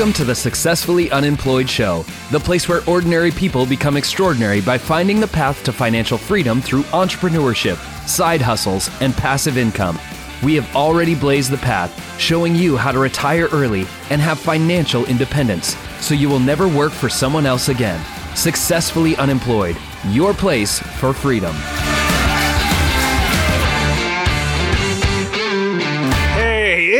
Welcome to the Successfully Unemployed Show, the place where ordinary people become extraordinary by finding the path to financial freedom through entrepreneurship, side hustles, and passive income. We have already blazed the path, showing you how to retire early and have financial independence so you will never work for someone else again. Successfully Unemployed, your place for freedom.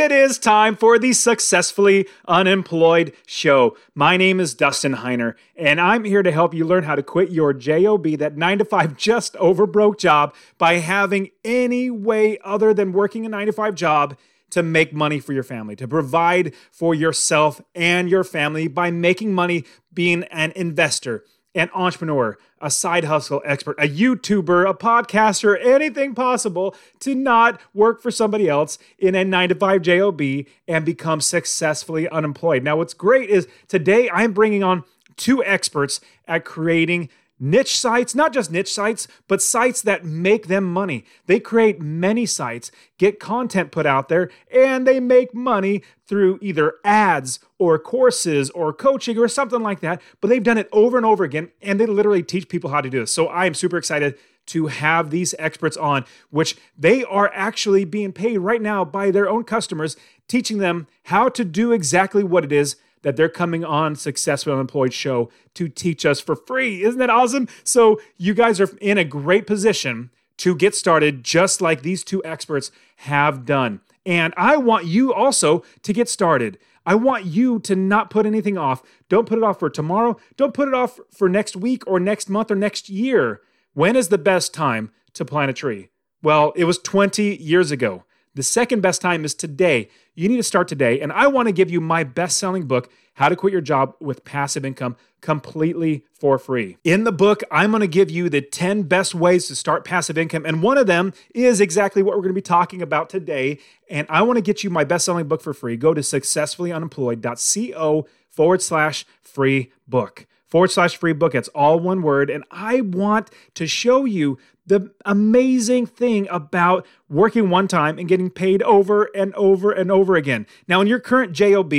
It is time for the Successfully Unemployed show. My name is Dustin Heiner, and I'm here to help you learn how to quit your JOB, that nine to five just over broke job, by having any way other than working a nine to five job to make money for your family, to provide for yourself and your family by making money being an investor an entrepreneur, a side hustle expert, a YouTuber, a podcaster, anything possible to not work for somebody else in a nine to five job and become successfully unemployed. Now, what's great is today I'm bringing on two experts at creating niche sites, not just niche sites, but sites that make them money. They create many sites, get content put out there, and they make money through either ads or courses or coaching or something like that. But they've done it over and over again, and they literally teach people how to do this. So I am super excited to have these experts on, which they are actually being paid right now by their own customers, teaching them how to do exactly what it is that they're coming on Successful Unemployed Show to teach us for free. Isn't that awesome? So, you guys are in a great position to get started, just like these two experts have done. And I want you also to get started. I want you to not put anything off. Don't put it off for tomorrow. Don't put it off for next week or next month or next year. When is the best time to plant a tree? Well, it was 20 years ago. The second best time is today. You need to start today. And I want to give you my best selling book, How to Quit Your Job with Passive Income, completely for free. In the book, I'm going to give you the 10 best ways to start passive income. And one of them is exactly what we're going to be talking about today. And I want to get you my best selling book for free. Go to successfullyunemployed.co forward slash free book forward slash free book. It's all one word. And I want to show you the amazing thing about working one time and getting paid over and over and over again. Now, in your current JOB,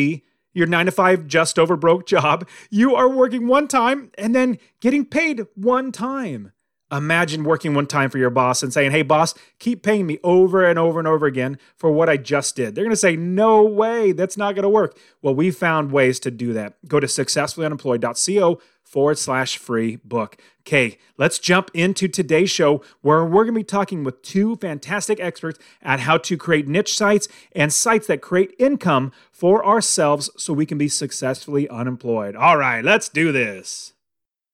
your nine to five just over broke job, you are working one time and then getting paid one time. Imagine working one time for your boss and saying, Hey, boss, keep paying me over and over and over again for what I just did. They're going to say, No way, that's not going to work. Well, we found ways to do that. Go to successfullyunemployed.co forward slash free book. Okay, let's jump into today's show where we're going to be talking with two fantastic experts at how to create niche sites and sites that create income for ourselves so we can be successfully unemployed. All right, let's do this.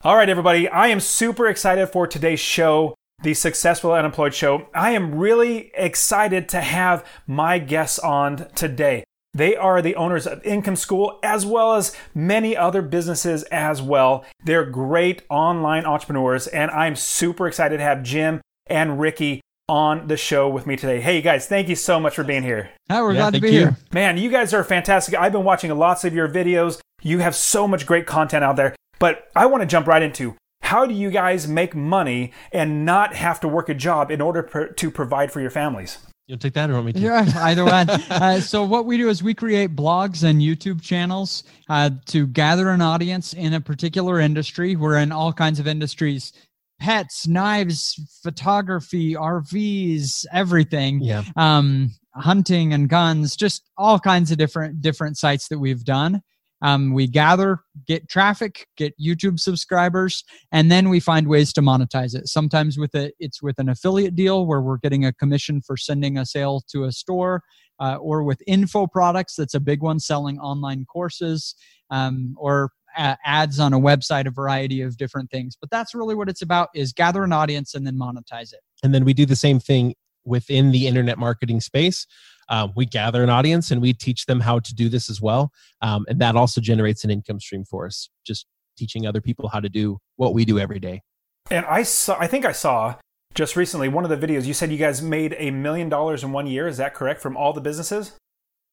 All right, everybody, I am super excited for today's show. The Successful Unemployed Show. I am really excited to have my guests on today. They are the owners of Income School as well as many other businesses as well. They're great online entrepreneurs, and I'm super excited to have Jim and Ricky on the show with me today. Hey, guys, thank you so much for being here. Oh, we're yeah, glad to be you. here. Man, you guys are fantastic. I've been watching lots of your videos. You have so much great content out there. But I want to jump right into how do you guys make money and not have to work a job in order to provide for your families? You'll take that or want me to? Yeah, either one. uh, so what we do is we create blogs and YouTube channels uh, to gather an audience in a particular industry. We're in all kinds of industries: pets, knives, photography, RVs, everything. Yeah. Um, hunting and guns, just all kinds of different different sites that we've done. Um, we gather, get traffic, get YouTube subscribers, and then we find ways to monetize it. Sometimes with it, it's with an affiliate deal where we're getting a commission for sending a sale to a store, uh, or with info products. That's a big one, selling online courses, um, or ads on a website, a variety of different things. But that's really what it's about: is gather an audience and then monetize it. And then we do the same thing within the internet marketing space um, we gather an audience and we teach them how to do this as well. Um, and that also generates an income stream for us, just teaching other people how to do what we do every day. And I saw, I think I saw just recently one of the videos you said you guys made a million dollars in one year. Is that correct from all the businesses?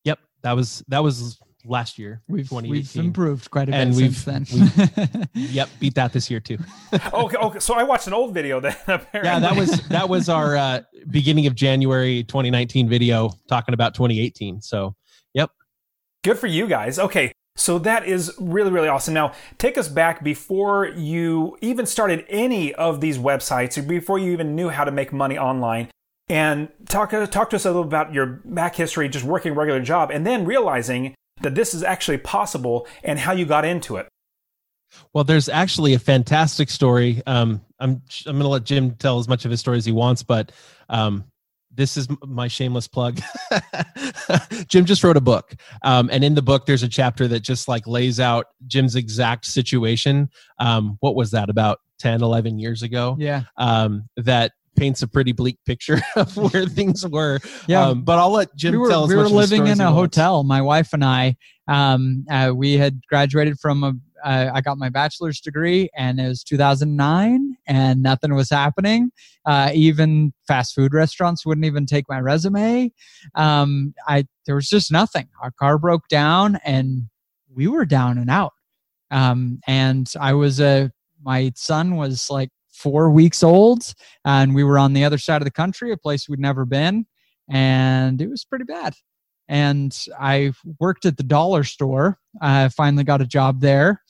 Yep, that was that was last year. We've we've improved quite a bit and since then. yep, beat that this year too. okay, okay. So I watched an old video then. Apparently. Yeah, that was that was our uh, beginning of January 2019 video talking about 2018. So, yep. Good for you guys. Okay, So that is really, really awesome. Now, take us back before you even started any of these websites, or before you even knew how to make money online, and talk talk to us a little about your back history, just working a regular job, and then realizing that this is actually possible and how you got into it. Well, there's actually a fantastic story. Um, I'm I'm going to let Jim tell as much of his story as he wants, but um, this is my shameless plug. Jim just wrote a book. Um, and in the book, there's a chapter that just like lays out Jim's exact situation. Um, what was that about 10, 11 years ago? Yeah. Um, that paints a pretty bleak picture of where things were. Yeah. Um, but I'll let Jim we were, tell us we were living in a hotel, my wife and I. Um, uh, we had graduated from a uh, I got my bachelor's degree, and it was 2009, and nothing was happening. Uh, even fast food restaurants wouldn't even take my resume. Um, I there was just nothing. Our car broke down, and we were down and out. Um, and I was a my son was like four weeks old, and we were on the other side of the country, a place we'd never been, and it was pretty bad and I worked at the dollar store. I finally got a job there.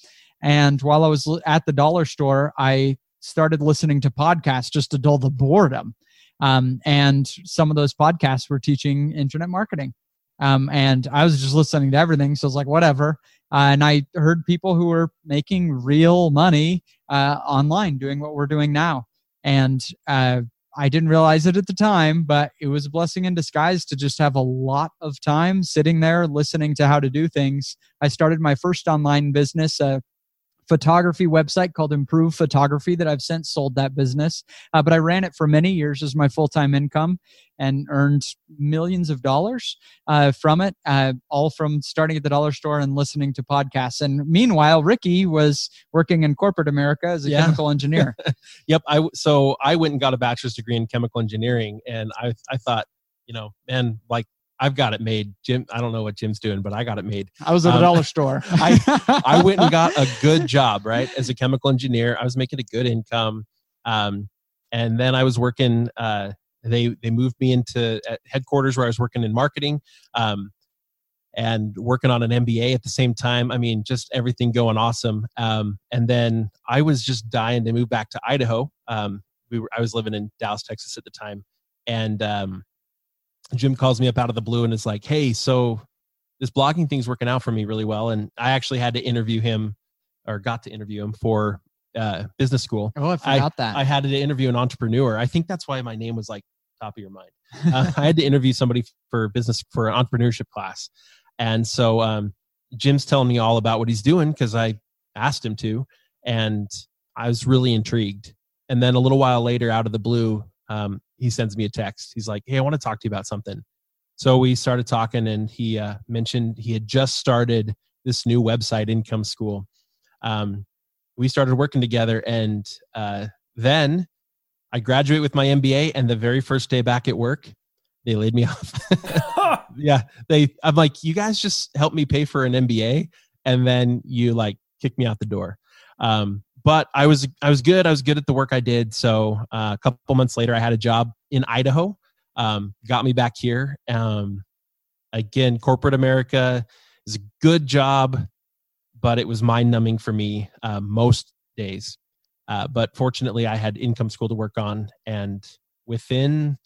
And while I was at the dollar store, I started listening to podcasts just to dull the boredom. Um, and some of those podcasts were teaching internet marketing. Um, and I was just listening to everything. So I was like, whatever. Uh, and I heard people who were making real money uh, online doing what we're doing now. And uh, I didn't realize it at the time, but it was a blessing in disguise to just have a lot of time sitting there listening to how to do things. I started my first online business, uh, photography website called Improve Photography that I've since sold that business. Uh, but I ran it for many years as my full time income and earned millions of dollars uh, from it, uh, all from starting at the dollar store and listening to podcasts. And meanwhile, Ricky was working in corporate America as a yeah. chemical engineer. yep. I so I went and got a bachelor's degree in chemical engineering, and I I thought you know, man, like I've got it made. Jim, I don't know what Jim's doing, but I got it made. I was at um, a dollar store. I, I went and got a good job, right? As a chemical engineer, I was making a good income. Um, and then I was working, uh, they, they moved me into headquarters where I was working in marketing, um, and working on an MBA at the same time. I mean, just everything going awesome. Um, and then I was just dying to move back to Idaho. Um, we were, I was living in Dallas, Texas at the time. And, um, Jim calls me up out of the blue and is like, "Hey, so this blogging thing's working out for me really well." And I actually had to interview him, or got to interview him for uh, business school. Oh, I forgot I, that. I had to interview an entrepreneur. I think that's why my name was like top of your mind. Uh, I had to interview somebody for business for an entrepreneurship class, and so um, Jim's telling me all about what he's doing because I asked him to, and I was really intrigued. And then a little while later, out of the blue, um, he sends me a text. He's like, "Hey, I want to talk to you about something." So we started talking, and he uh, mentioned he had just started this new website, Income School. Um, we started working together, and uh, then I graduate with my MBA, and the very first day back at work, they laid me off. yeah, they. I'm like, you guys just helped me pay for an MBA, and then you like kick me out the door. Um, but I was I was good. I was good at the work I did. So uh, a couple months later, I had a job in Idaho. Um, got me back here. Um, again, corporate America is a good job, but it was mind numbing for me uh, most days. Uh, but fortunately, I had income school to work on, and within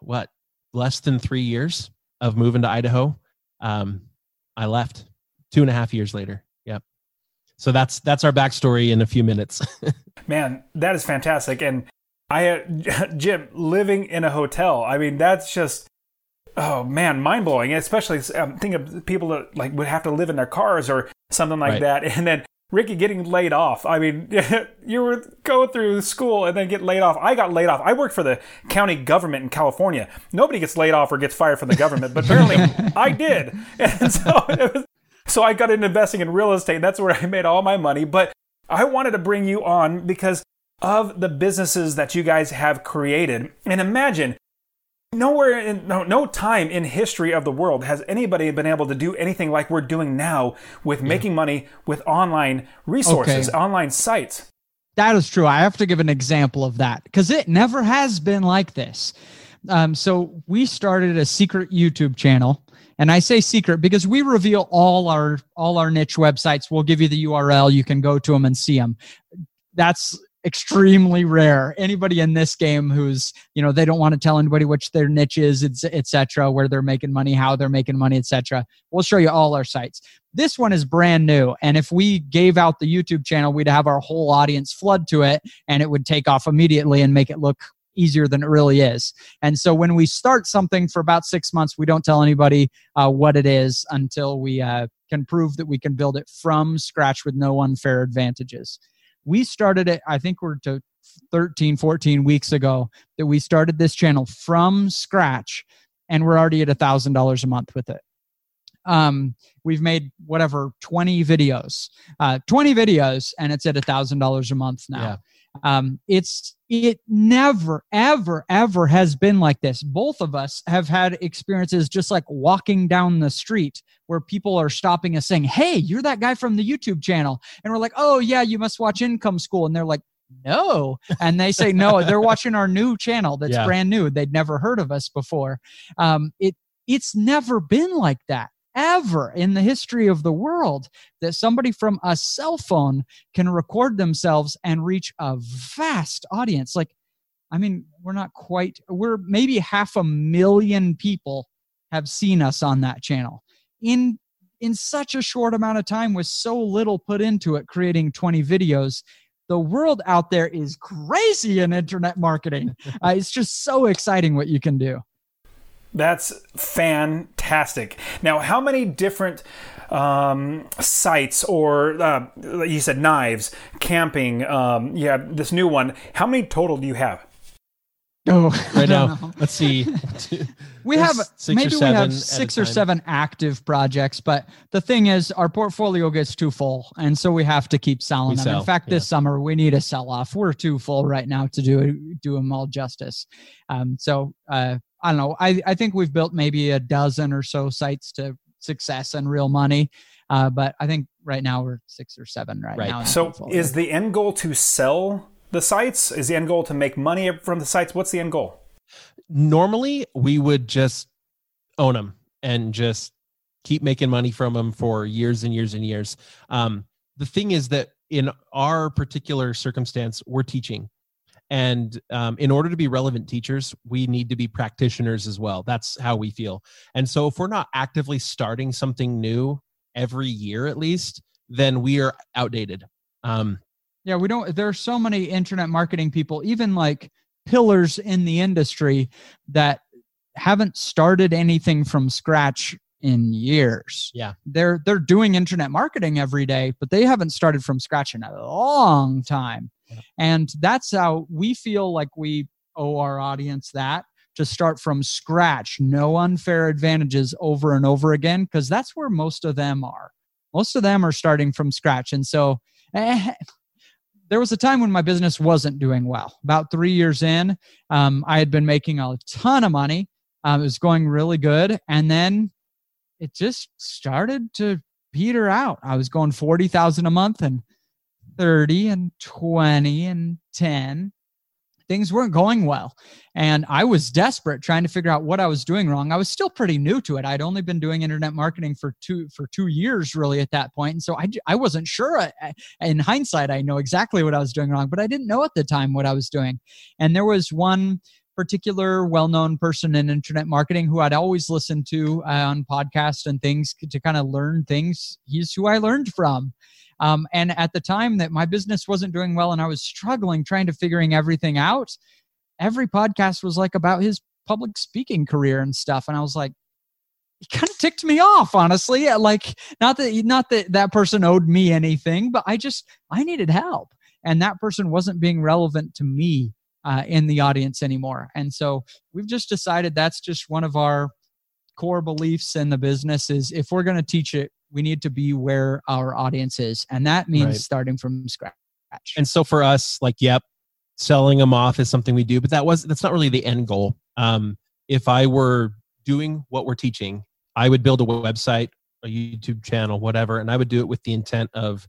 what less than three years of moving to Idaho, um, I left. Two and a half years later. So that's that's our backstory in a few minutes. Man, that is fantastic. And I, uh, Jim, living in a hotel. I mean, that's just oh man, mind blowing. Especially um, think of people that like would have to live in their cars or something like right. that, and then Ricky getting laid off. I mean, you were go through school and then get laid off. I got laid off. I worked for the county government in California. Nobody gets laid off or gets fired from the government, but apparently I did. And so it was, so I got into investing in real estate. That's where I made all my money. But I wanted to bring you on because of the businesses that you guys have created. And imagine, nowhere in no, no time in history of the world has anybody been able to do anything like we're doing now with yeah. making money with online resources, okay. online sites. That is true. I have to give an example of that because it never has been like this. Um, so we started a secret YouTube channel And I say secret because we reveal all our all our niche websites. We'll give you the URL. You can go to them and see them. That's extremely rare. Anybody in this game who's, you know, they don't want to tell anybody which their niche is, etc., where they're making money, how they're making money, etc. We'll show you all our sites. This one is brand new, and if we gave out the YouTube channel, we'd have our whole audience flood to it, and it would take off immediately and make it look easier than it really is. And so when we start something for about six months, we don't tell anybody uh, what it is until we uh, can prove that we can build it from scratch with no unfair advantages we started it i think we're to 13 14 weeks ago that we started this channel from scratch and we're already at a thousand dollars a month with it um, we've made whatever 20 videos uh, 20 videos and it's at a thousand dollars a month now yeah. Um, it's it never ever ever has been like this. Both of us have had experiences just like walking down the street where people are stopping us saying, "Hey, you're that guy from the YouTube channel," and we're like, "Oh yeah, you must watch Income School," and they're like, no. And they say no they're watching our new channel that's yeah. brand new. They'd never heard of us before. Um, it it's never been like that ever in the history of the world that somebody from a cell phone can record themselves and reach a vast audience. Like, I mean, we're not quite, we're maybe half a million people have seen us on that channel in in such a short amount of time with so little put into it creating 20 videos. The world out there is crazy in internet marketing. Uh, it's just so exciting what you can do that's fantastic. Now, how many different um, sites or uh, you said knives, camping? Um, you have this new one. How many total do you have? Oh, right now, know. let's see. we have maybe we have six or seven active projects, but the thing is, our portfolio gets too full, and so we have to keep selling we them. Sell, In fact, this summer we need a sell off. We're too full right now to do do them all justice. Um, so uh, I don't know. I, I think we've built maybe a dozen or so sites to success and real money. Uh, but I think right now we're six or seven right, right. now. So is the end goal to sell the sites? Is the end goal to make money from the sites? What's the end goal? Normally, we would just own them and just keep making money from them for years and years and years. Um, the thing is that in our particular circumstance, we're teaching and um, in order to be relevant teachers we need to be practitioners as well that's how we feel and so if we're not actively starting something new every year at least then we are outdated um, yeah we don't there are so many internet marketing people even like pillars in the industry that haven't started anything from scratch in years. Yeah. They're they're doing internet marketing every day, but they haven't started from scratch in a long time. And that's how we feel like we owe our audience that to start from scratch, no unfair advantages over and over again, because that's where most of them are. Most of them are starting from scratch. And so eh, there was a time when my business wasn't doing well. About three years in, um, I had been making a ton of money. Um, it was going really good. And then it just started to peter out. I was going 40,000 a month and 30 and 20 and 10 things weren't going well and i was desperate trying to figure out what i was doing wrong i was still pretty new to it i'd only been doing internet marketing for two for two years really at that point. and so i, I wasn't sure in hindsight i know exactly what i was doing wrong but i didn't know at the time what i was doing and there was one particular well-known person in internet marketing who I'd always listened to uh, on podcasts and things to kind of learn things. He's who I learned from. Um, and at the time that my business wasn't doing well and I was struggling trying to figuring everything out, every podcast was like about his public speaking career and stuff. And I was like, it kind of ticked me off, honestly. Like, not that not that that person owed me anything, but I just I needed help, and that person wasn't being relevant to me uh, in the audience anymore. And so we've just decided that's just one of our core beliefs in the business is if we're going to teach it we need to be where our audience is and that means right. starting from scratch. And so for us like yep selling them off is something we do but that was that's not really the end goal. Um, if i were doing what we're teaching i would build a website a youtube channel whatever and i would do it with the intent of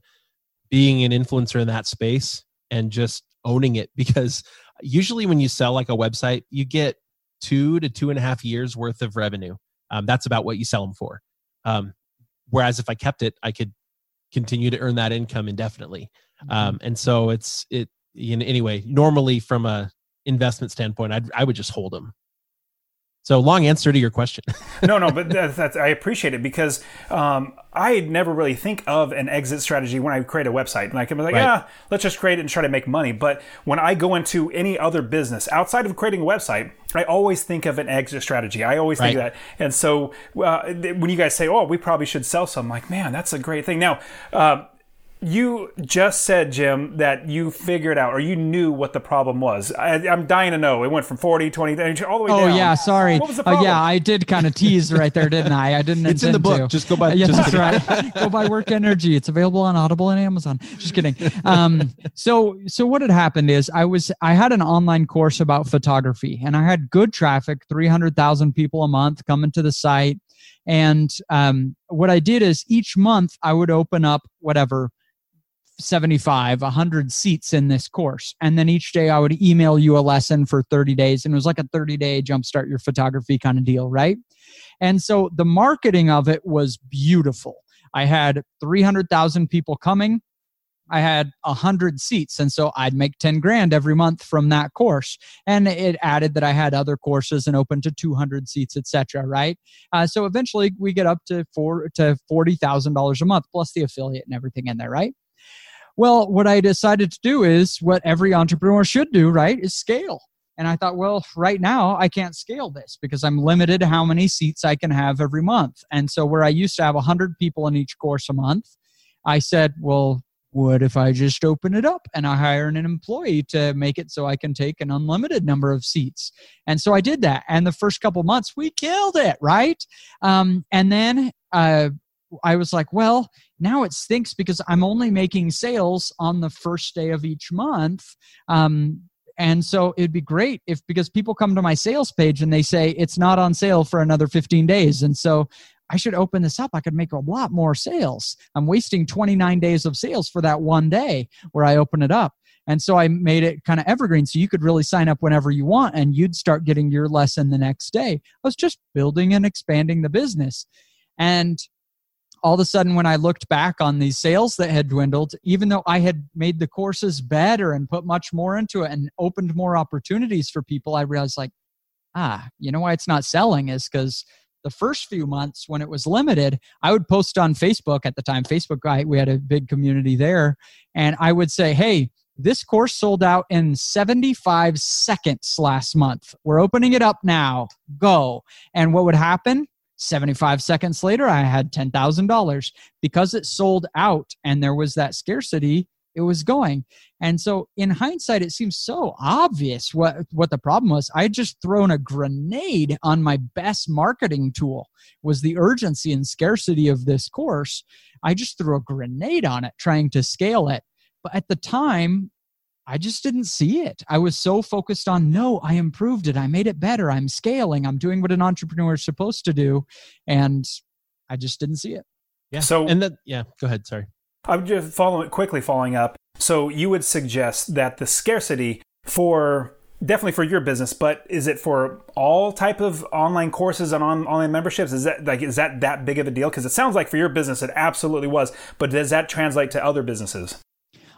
being an influencer in that space and just owning it. Because usually when you sell like a website you get two to two and a half years worth of revenue. Um, that's about what you sell them for. Um, whereas if i kept it i could continue to earn that income indefinitely Mm-hmm. um, and so it's it in anyway normally from a investment standpoint I'd, i would just hold them so long answer to your question no, no, but that's, that's, I appreciate it because um, I never really think of an exit strategy when I create a website. And I can be like, Right. yeah, let's just create it and try to make money. But when I go into any other business outside of creating a website, I always think of an exit strategy. I always think Right. of that. And so uh, th- when you guys say, oh, we probably should sell some, I'm like, man, that's a great thing. Now, uh, you just said, Jim, that you figured out or you knew what the problem was. I, I'm dying to know. It went from 40, 20, all the way Oh down. Oh, yeah, sorry. What was the Oh problem? yeah, I did kind of tease right there, didn't I? I didn't. it's in the book to. just go by yeah, just that's kidding. right. Go buy Work Energy. It's available on Audible and Amazon. Just kidding. Um, so, so what had happened is I was I had an online course about photography, and I had good traffic, three hundred thousand people a month coming to the site. And um, what I did is each month I would open up whatever 75 100 seats in this course. And then each day i would email you a lesson for 30 days and it was like a 30 day jumpstart your photography kind of deal right? And so the marketing of it was beautiful. I had 300000 people coming. I had 100 seats and so i'd make 10 grand every month from that course. And it added that i had other courses and open to 200 seats etc right? Uh, so eventually we get up to four to $40000 a month plus the affiliate and everything in there right well, what I decided to do is what every entrepreneur should do, right? Is scale. And I thought, well, right now I can't scale this because I'm limited how many seats I can have every month. And so where I used to have 100 people in each course a month, I said, well, what if I just open it up and I hire an employee to make it so I can take an unlimited number of seats? And so I did that. And the first couple months, we killed it, right? Um, and then uh, I was like, well, now it stinks because I'm only making sales on the first day of each month. Um, and so it'd be great if because people come to my sales page and they say it's not on sale for another 15 days. And so I should open this up. I could make a lot more sales. I'm wasting 29 days of sales for that one day where I open it up. And so I made it kind of evergreen so you could really sign up whenever you want and you'd start getting your lesson the next day. I was just building and expanding the business. And all of a sudden when i looked back on these sales that had dwindled even though i had made the courses better and put much more into it and opened more opportunities for people i realized like ah you know why it's not selling is because the first few months when it was limited i would post on facebook at the time facebook I, we had a big community there and i would say hey this course sold out in 75 seconds last month. We're opening it up now. Go and what would happen 75 seconds later, I had $10,000 because it sold out and there was that scarcity. It was going. And so in hindsight, it seems so obvious what, what the problem was. I just thrown a grenade on my best marketing tool was the urgency and scarcity of this course. I just threw a grenade on it trying to scale it. But at the time, I just didn't see it. I was so focused on, no, I improved it. I made it better. I'm scaling. I'm doing what an entrepreneur is supposed to do. And I just didn't see it. yeah So- and then yeah go ahead sorry I'm just following quickly following up. So you would suggest that the scarcity for definitely for your business, but is it for all type of online courses and on, online memberships? Is that like is that that big of a deal? Because it sounds like for your business it absolutely was, but does that translate to other businesses?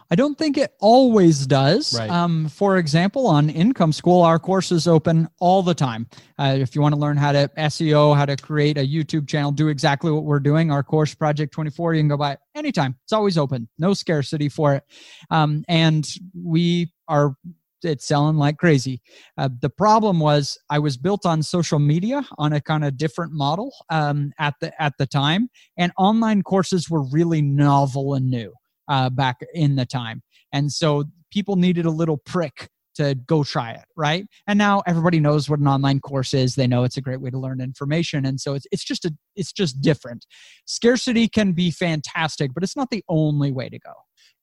I don't think it always does. Right. Um, for example, on Income School, our courses open all the time. Uh, if you want to learn how to SEO, how to create a YouTube channel, do exactly what we're doing, our course Project 24, you can go by it anytime. It's always open, no scarcity for it. Um, and we are it's selling like crazy. Uh, the problem was I was built on social media on a kind of different model um, at the at the time, and online courses were really novel and new uh, back in the time. And so people needed a little prick to go try it, right? And now everybody knows what an online course is. They know it's a great way to learn information, and so it's it's just a it's just different. Scarcity can be fantastic, but it's not the only way to go.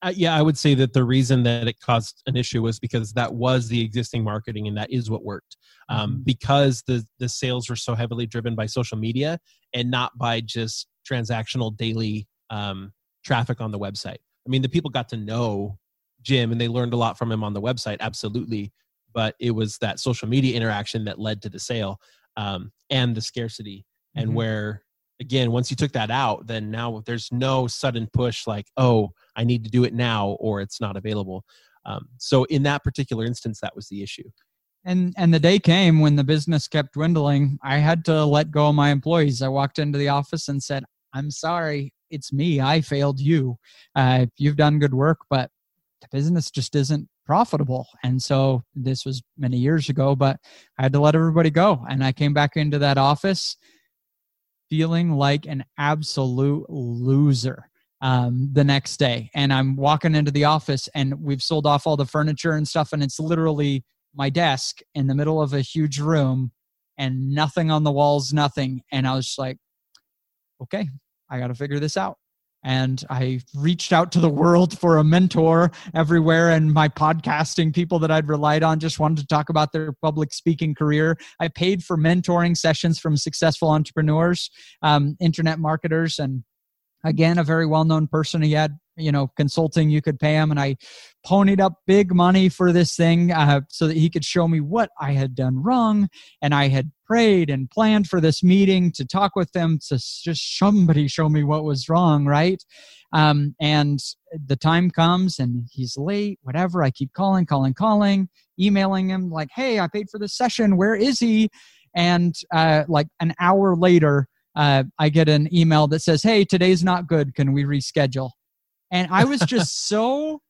uh, yeah i would say that the reason that it caused an issue was because that was the existing marketing and that is what worked um, Mhm. because the the sales were so heavily driven by social media and not by just transactional daily um, traffic on the website i mean the people got to know jim and they learned a lot from him on the website absolutely. But it was that social media interaction that led to the sale um, and the scarcity and Mhm. where again once you took that out then now there's no sudden push like oh i need to do it now or it's not available. Um, so in that particular instance that was the issue. And and the day came when the business kept dwindling. I had to let go of my employees. I walked into the office and said i'm sorry it's me i failed you. Uh, you've done good work but the business just isn't profitable. And so this was many years ago but i had to let everybody go. And i came back into that office feeling like an absolute loser um, the next day. And i'm walking into the office and we've sold off all the furniture and stuff and it's literally my desk in the middle of a huge room and nothing on the walls, nothing. And I was like, okay, I got to figure this out. And I reached out to the world for a mentor everywhere, and my podcasting people that I'd relied on just wanted to talk about their public speaking career. I paid for mentoring sessions from successful entrepreneurs, um, internet marketers, and again, a very well known person. He had you know consulting you could pay him and i ponied up big money for this thing uh, so that he could show me what i had done wrong and i had prayed and planned for this meeting to talk with them to just somebody show me what was wrong right um, and the time comes and he's late whatever i keep calling calling calling emailing him like hey i paid for this session where is he and uh, like an hour later uh, I get an email that says, "Hey, today's not good. Can we reschedule?" And I was just so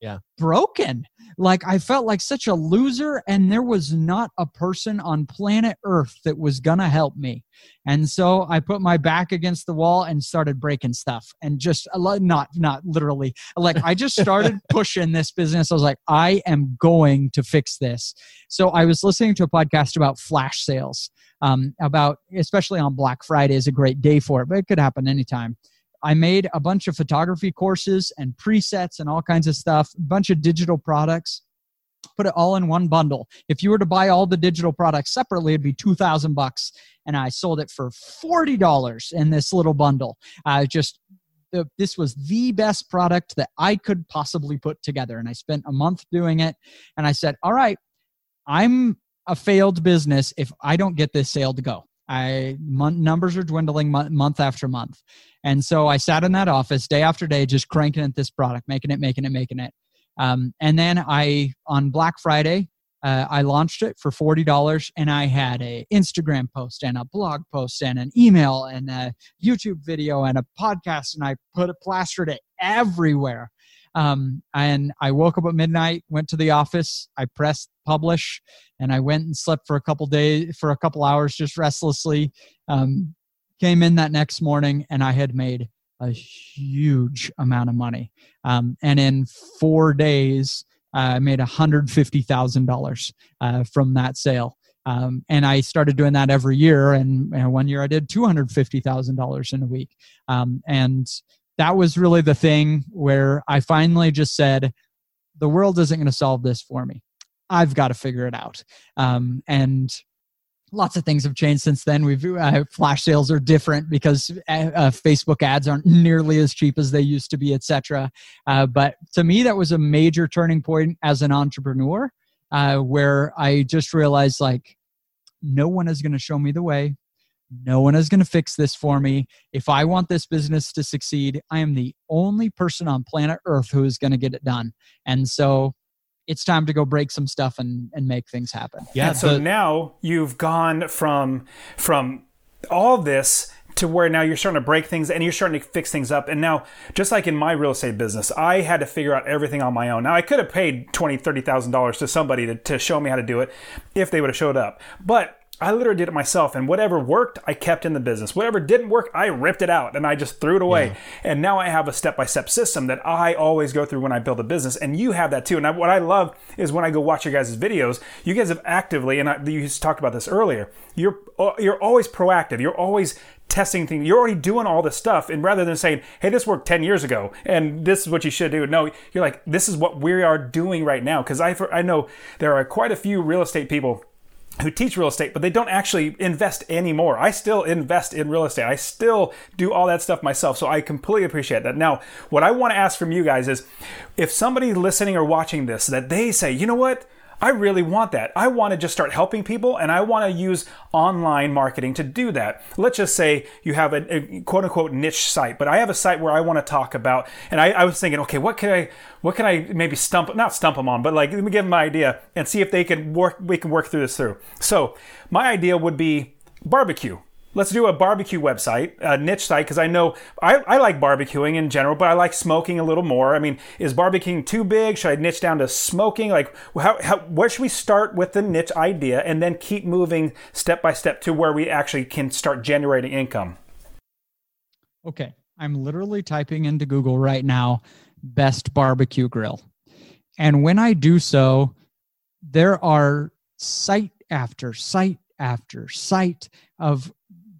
Yeah. broken. Like I felt like such a loser, and there was not a person on planet Earth that was gonna help me. And so I put my back against the wall and started breaking stuff, and just a lot- not not literally. Like I just started pushing this business. I was like, I am going to fix this. So I was listening to a podcast about flash sales um, about especially on Black Friday is a great day for it, but it could happen anytime. I made a bunch of photography courses and presets and all kinds of stuff, a bunch of digital products. Put it all in one bundle. If you were to buy all the digital products separately, it'd be two thousand bucks, and I sold it for forty dollars in this little bundle. I just this was the best product that I could possibly put together, and I spent a month doing it. And I said, "All right, I'm a failed business if I don't get this sale to go. I mon- numbers are dwindling mo- month after month, and so I sat in that office day after day, just cranking at this product, making it, making it, making it. Um, and then I on Black Friday, uh, I launched it for forty dollars, and I had a Instagram post and a blog post and an email and a YouTube video and a podcast, and I put it plastered it everywhere. Um, and I woke up at midnight, went to the office, I pressed publish, and I went and slept for a couple days, for a couple hours, just restlessly. Um, came in that next morning, and I had made a huge amount of money. Um, and in four days, I made $150,000 uh, from that sale. Um, and I started doing that every year. And, and one year I did $250,000 in a week. Um, and that was really the thing where I finally just said, the world isn't going to solve this for me. I've got to figure it out. Um, and lots of things have changed since then. We've uh, flash sales are different because uh, uh, Facebook ads aren't nearly as cheap as they used to be, etc. Uh, but to me, that was a major turning point as an entrepreneur, uh, where I just realized like, no one is going to show me the way. No one is going to fix this for me. If I want this business to succeed, I am the only person on planet Earth who is going to get it done. And so it's time to go break some stuff and, and make things happen. yeah and so the- now you've gone from from all this to where now you're starting to break things and you're starting to fix things up. And now, just like in my real estate business, I had to figure out everything on my own. Now I could have paid twenty, thirty thousand dollars to somebody to, to show me how to do it if they would have showed up. But I literally did it myself, and whatever worked, I kept in the business. Whatever didn't work, I ripped it out and I just threw it away. And now I have a step by step system that I always go through when I build a business, and you have that too. And I, what I love is when I go watch your guys' videos, you guys have actively, and I, you just talked about this earlier. You're uh, you're always proactive. You're always testing things. You're already doing all this stuff, and rather than saying, "Hey, this worked ten years ago, and this is what you should do," no, you're like, "This is what we are doing right now." Because I I know there are quite a few real estate people who teach real estate, but they don't actually invest anymore. I still invest in real estate. I still do all that stuff myself. So I completely appreciate that. Now, what I want to ask from you guys is if somebody listening or watching this that they say, you know what? I really want that. I want to just start helping people and I want to use online marketing to do that. Let's just say you have a, a quote unquote niche site, but I have a site where I want to talk about, and I, I, was thinking, okay, what can I, what can I maybe stump, not stump them on, but like, let me give them an idea and see if they can work, we can work through this through. So my idea would be barbecue let's do a barbecue website, a niche site, because I know I, I like barbecuing in general, but I like smoking a little more. I mean, is barbecuing too big? Should I niche down to smoking? Like, how, how, where should we start with the niche idea and then keep moving step by step to where we actually can start generating income? Okay. I'm literally typing into Google right now, best barbecue grill. And when I do so, there are site after site after site of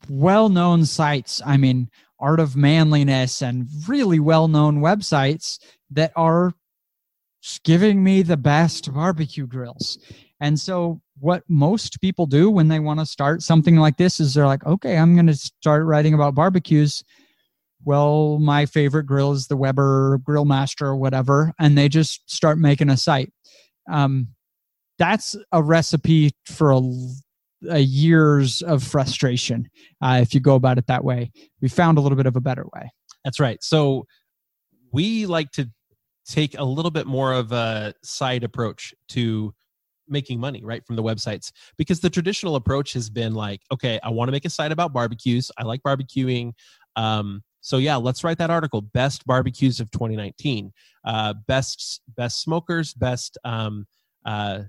well known sites. I mean, Art of Manliness and really well known websites that are giving me the best barbecue grills. And so, what most people do when they want to start something like this is they're like, okay, I'm going to start writing about barbecues. Well, my favorite grill is the Weber Grill Master or whatever. And they just start making a site. Um, that's a recipe for a years of frustration uh, if you go about it that way. We found a little bit of a better way. That's right. So we like to take a little bit more of a side approach to making money right from the websites because the traditional approach has been like okay i want to make a site about barbecues i like barbecuing um, so yeah let's write that article best barbecues of 2019 uh, best best smokers best um, uh,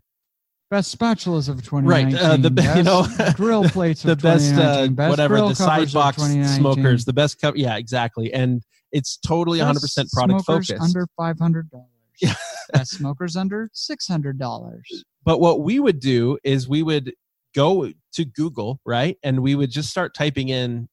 Best spatulas of 2019. Right. Uh, the best you know grill plates the best, uh, best whatever the side box smokers, the best cup. Yeah, exactly. And it's totally best 100% product focused. Under five hundred dollars. best smokers under six hundred dollars. But what we would do is we would go to Google, right, and we would just start typing in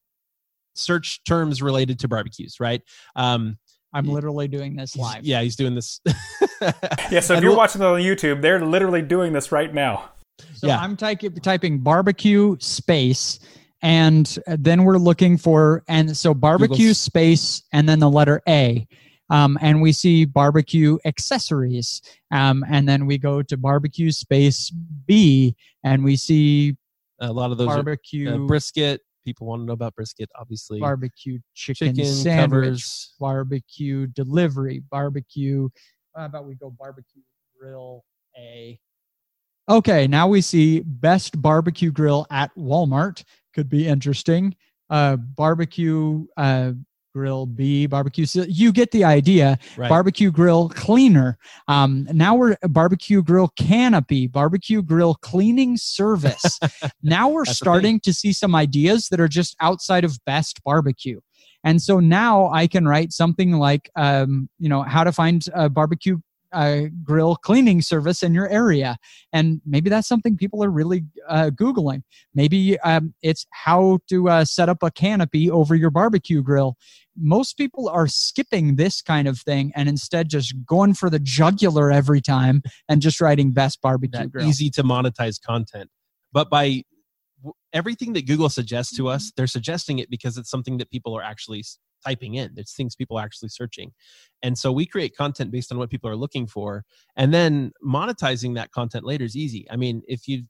search terms related to barbecues, right? Um, I'm literally doing this live. Yeah, he's doing this. yeah, so if and you're we'll, watching on YouTube, they're literally doing this right now. So yeah. I'm ty- typing barbecue space, and then we're looking for, and so barbecue Google's. space, and then the letter A. Um, and we see barbecue accessories. Um, and then we go to barbecue space B, and we see a lot of those barbecue are, uh, brisket, people want to know about brisket, obviously. Barbecue chicken, chicken sandwich, covers. barbecue delivery, barbecue. How about we go barbecue grill A? Okay, now we see best barbecue grill at Walmart. Could be interesting. Uh, barbecue uh, grill B, barbecue. So you get the idea. Right. Barbecue grill cleaner. Um, now we're barbecue grill canopy, barbecue grill cleaning service. now we're starting to see some ideas that are just outside of best barbecue. And so now I can write something like, um, you know, how to find a barbecue uh, grill cleaning service in your area. And maybe that's something people are really uh, Googling. Maybe um, it's how to uh, set up a canopy over your barbecue grill. Most people are skipping this kind of thing and instead just going for the jugular every time and just writing best barbecue that grill. Easy to monetize content. But by everything that Google suggests to us, they're suggesting it because it's something that people are actually typing in. It's things people are actually searching. And so we create content based on what people are looking for. And then monetizing that content later is easy. I mean, if you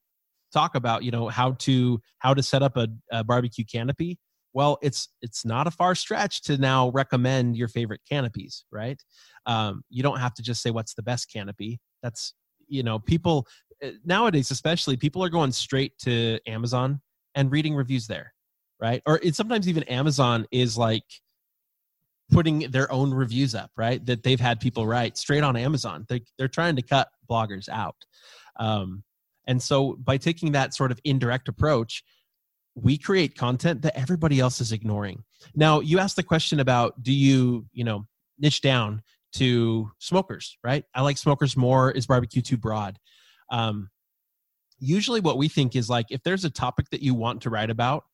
talk about, you know, how to how to set up a, a barbecue canopy, well, it's it's not a far stretch to now recommend your favorite canopies, right? Um, you don't have to just say what's the best canopy. That's you know, people eh, nowadays, especially people are going straight to Amazon and reading reviews there, right? Or it's sometimes even Amazon is like putting their own reviews up, right? That they've had people write straight on Amazon. They, they're trying to cut bloggers out. Um, and so by taking that sort of indirect approach, we create content that everybody else is ignoring. Now, you asked the question about do you, you know, niche down to smokers, right? I like smokers more. Is barbecue too broad? Um, usually, what we think is like if there's a topic that you want to write about,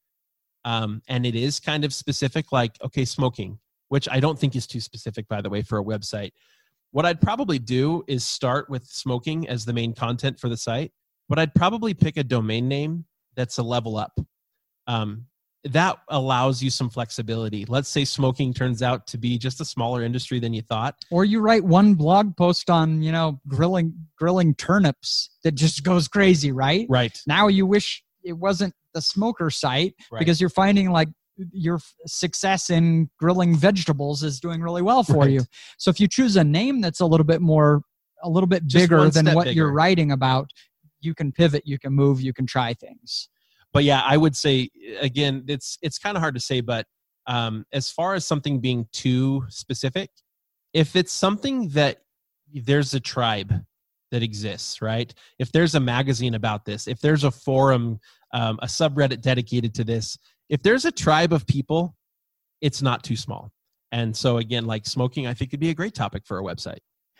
um, and it is kind of specific, like okay, smoking which I don't think is too specific, by the way, for a website. What I'd probably do is start with smoking as the main content for the site, but I'd probably pick a domain name that's a level up. Um, that allows you some flexibility. Let's say smoking turns out to be just a smaller industry than you thought. Or you write one blog post on, you know, grilling grilling turnips that just goes crazy, right? Right. Now you wish it wasn't the smoker site Right. because you're finding like your success in grilling vegetables is doing really well for Right. you. So if you choose a name that's a little bit more a little bit Just bigger than what you're writing about, you can pivot, you can move, you can try things. But yeah i would say again it's it's kind of hard to say but um as far as something being too specific if it's something that there's a tribe that exists right? If there's a magazine about this if there's a forum um, a subreddit dedicated to this if there's a tribe of people it's not too small. And so again like smoking i think could be a great topic for a website.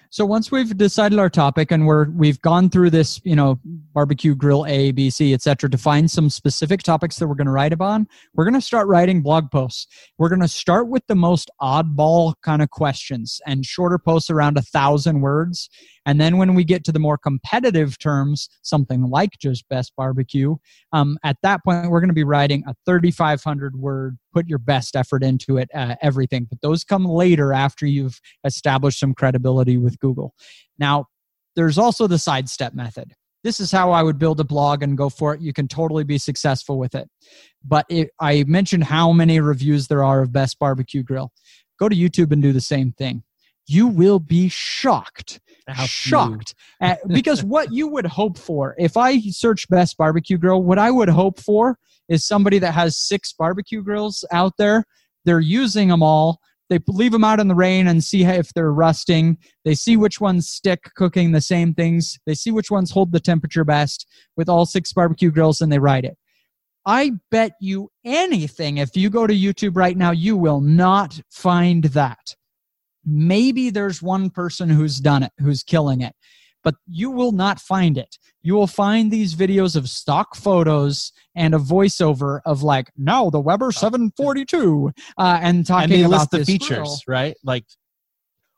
So once we've decided our topic and we're we've gone through this, you know, barbecue grill A, B, C, etc., to find some specific topics that we're going to write about, we're going to start writing blog posts. We're going to start with the most oddball kind of questions and shorter posts around a thousand words. And then when we get to the more competitive terms, something like just best barbecue, um, at that point we're going to be writing a 3,500 word. Put your best effort into it. Uh, everything, but those come later after you've established some credibility with Google. Now, there's also the sidestep method. This is how I would build a blog and go for it. You can totally be successful with it. But it, I mentioned how many reviews there are of Best Barbecue Grill. Go to YouTube and do the same thing. You will be shocked, How shocked, at, because what you would hope for, if I search Best Barbecue Grill, what I would hope for is somebody that has six barbecue grills out there. They're using them all they leave them out in the rain and see if they're rusting. They see which ones stick cooking the same things. They see which ones hold the temperature best with all six barbecue grills and they write it. I bet you anything, if you go to YouTube right now, you will not find that. Maybe there's one person who's done it, who's killing it, but you will not find it. You will find these videos of stock photos and a voiceover of like, no, the Weber 742, uh, and talking and they about list the features right? Like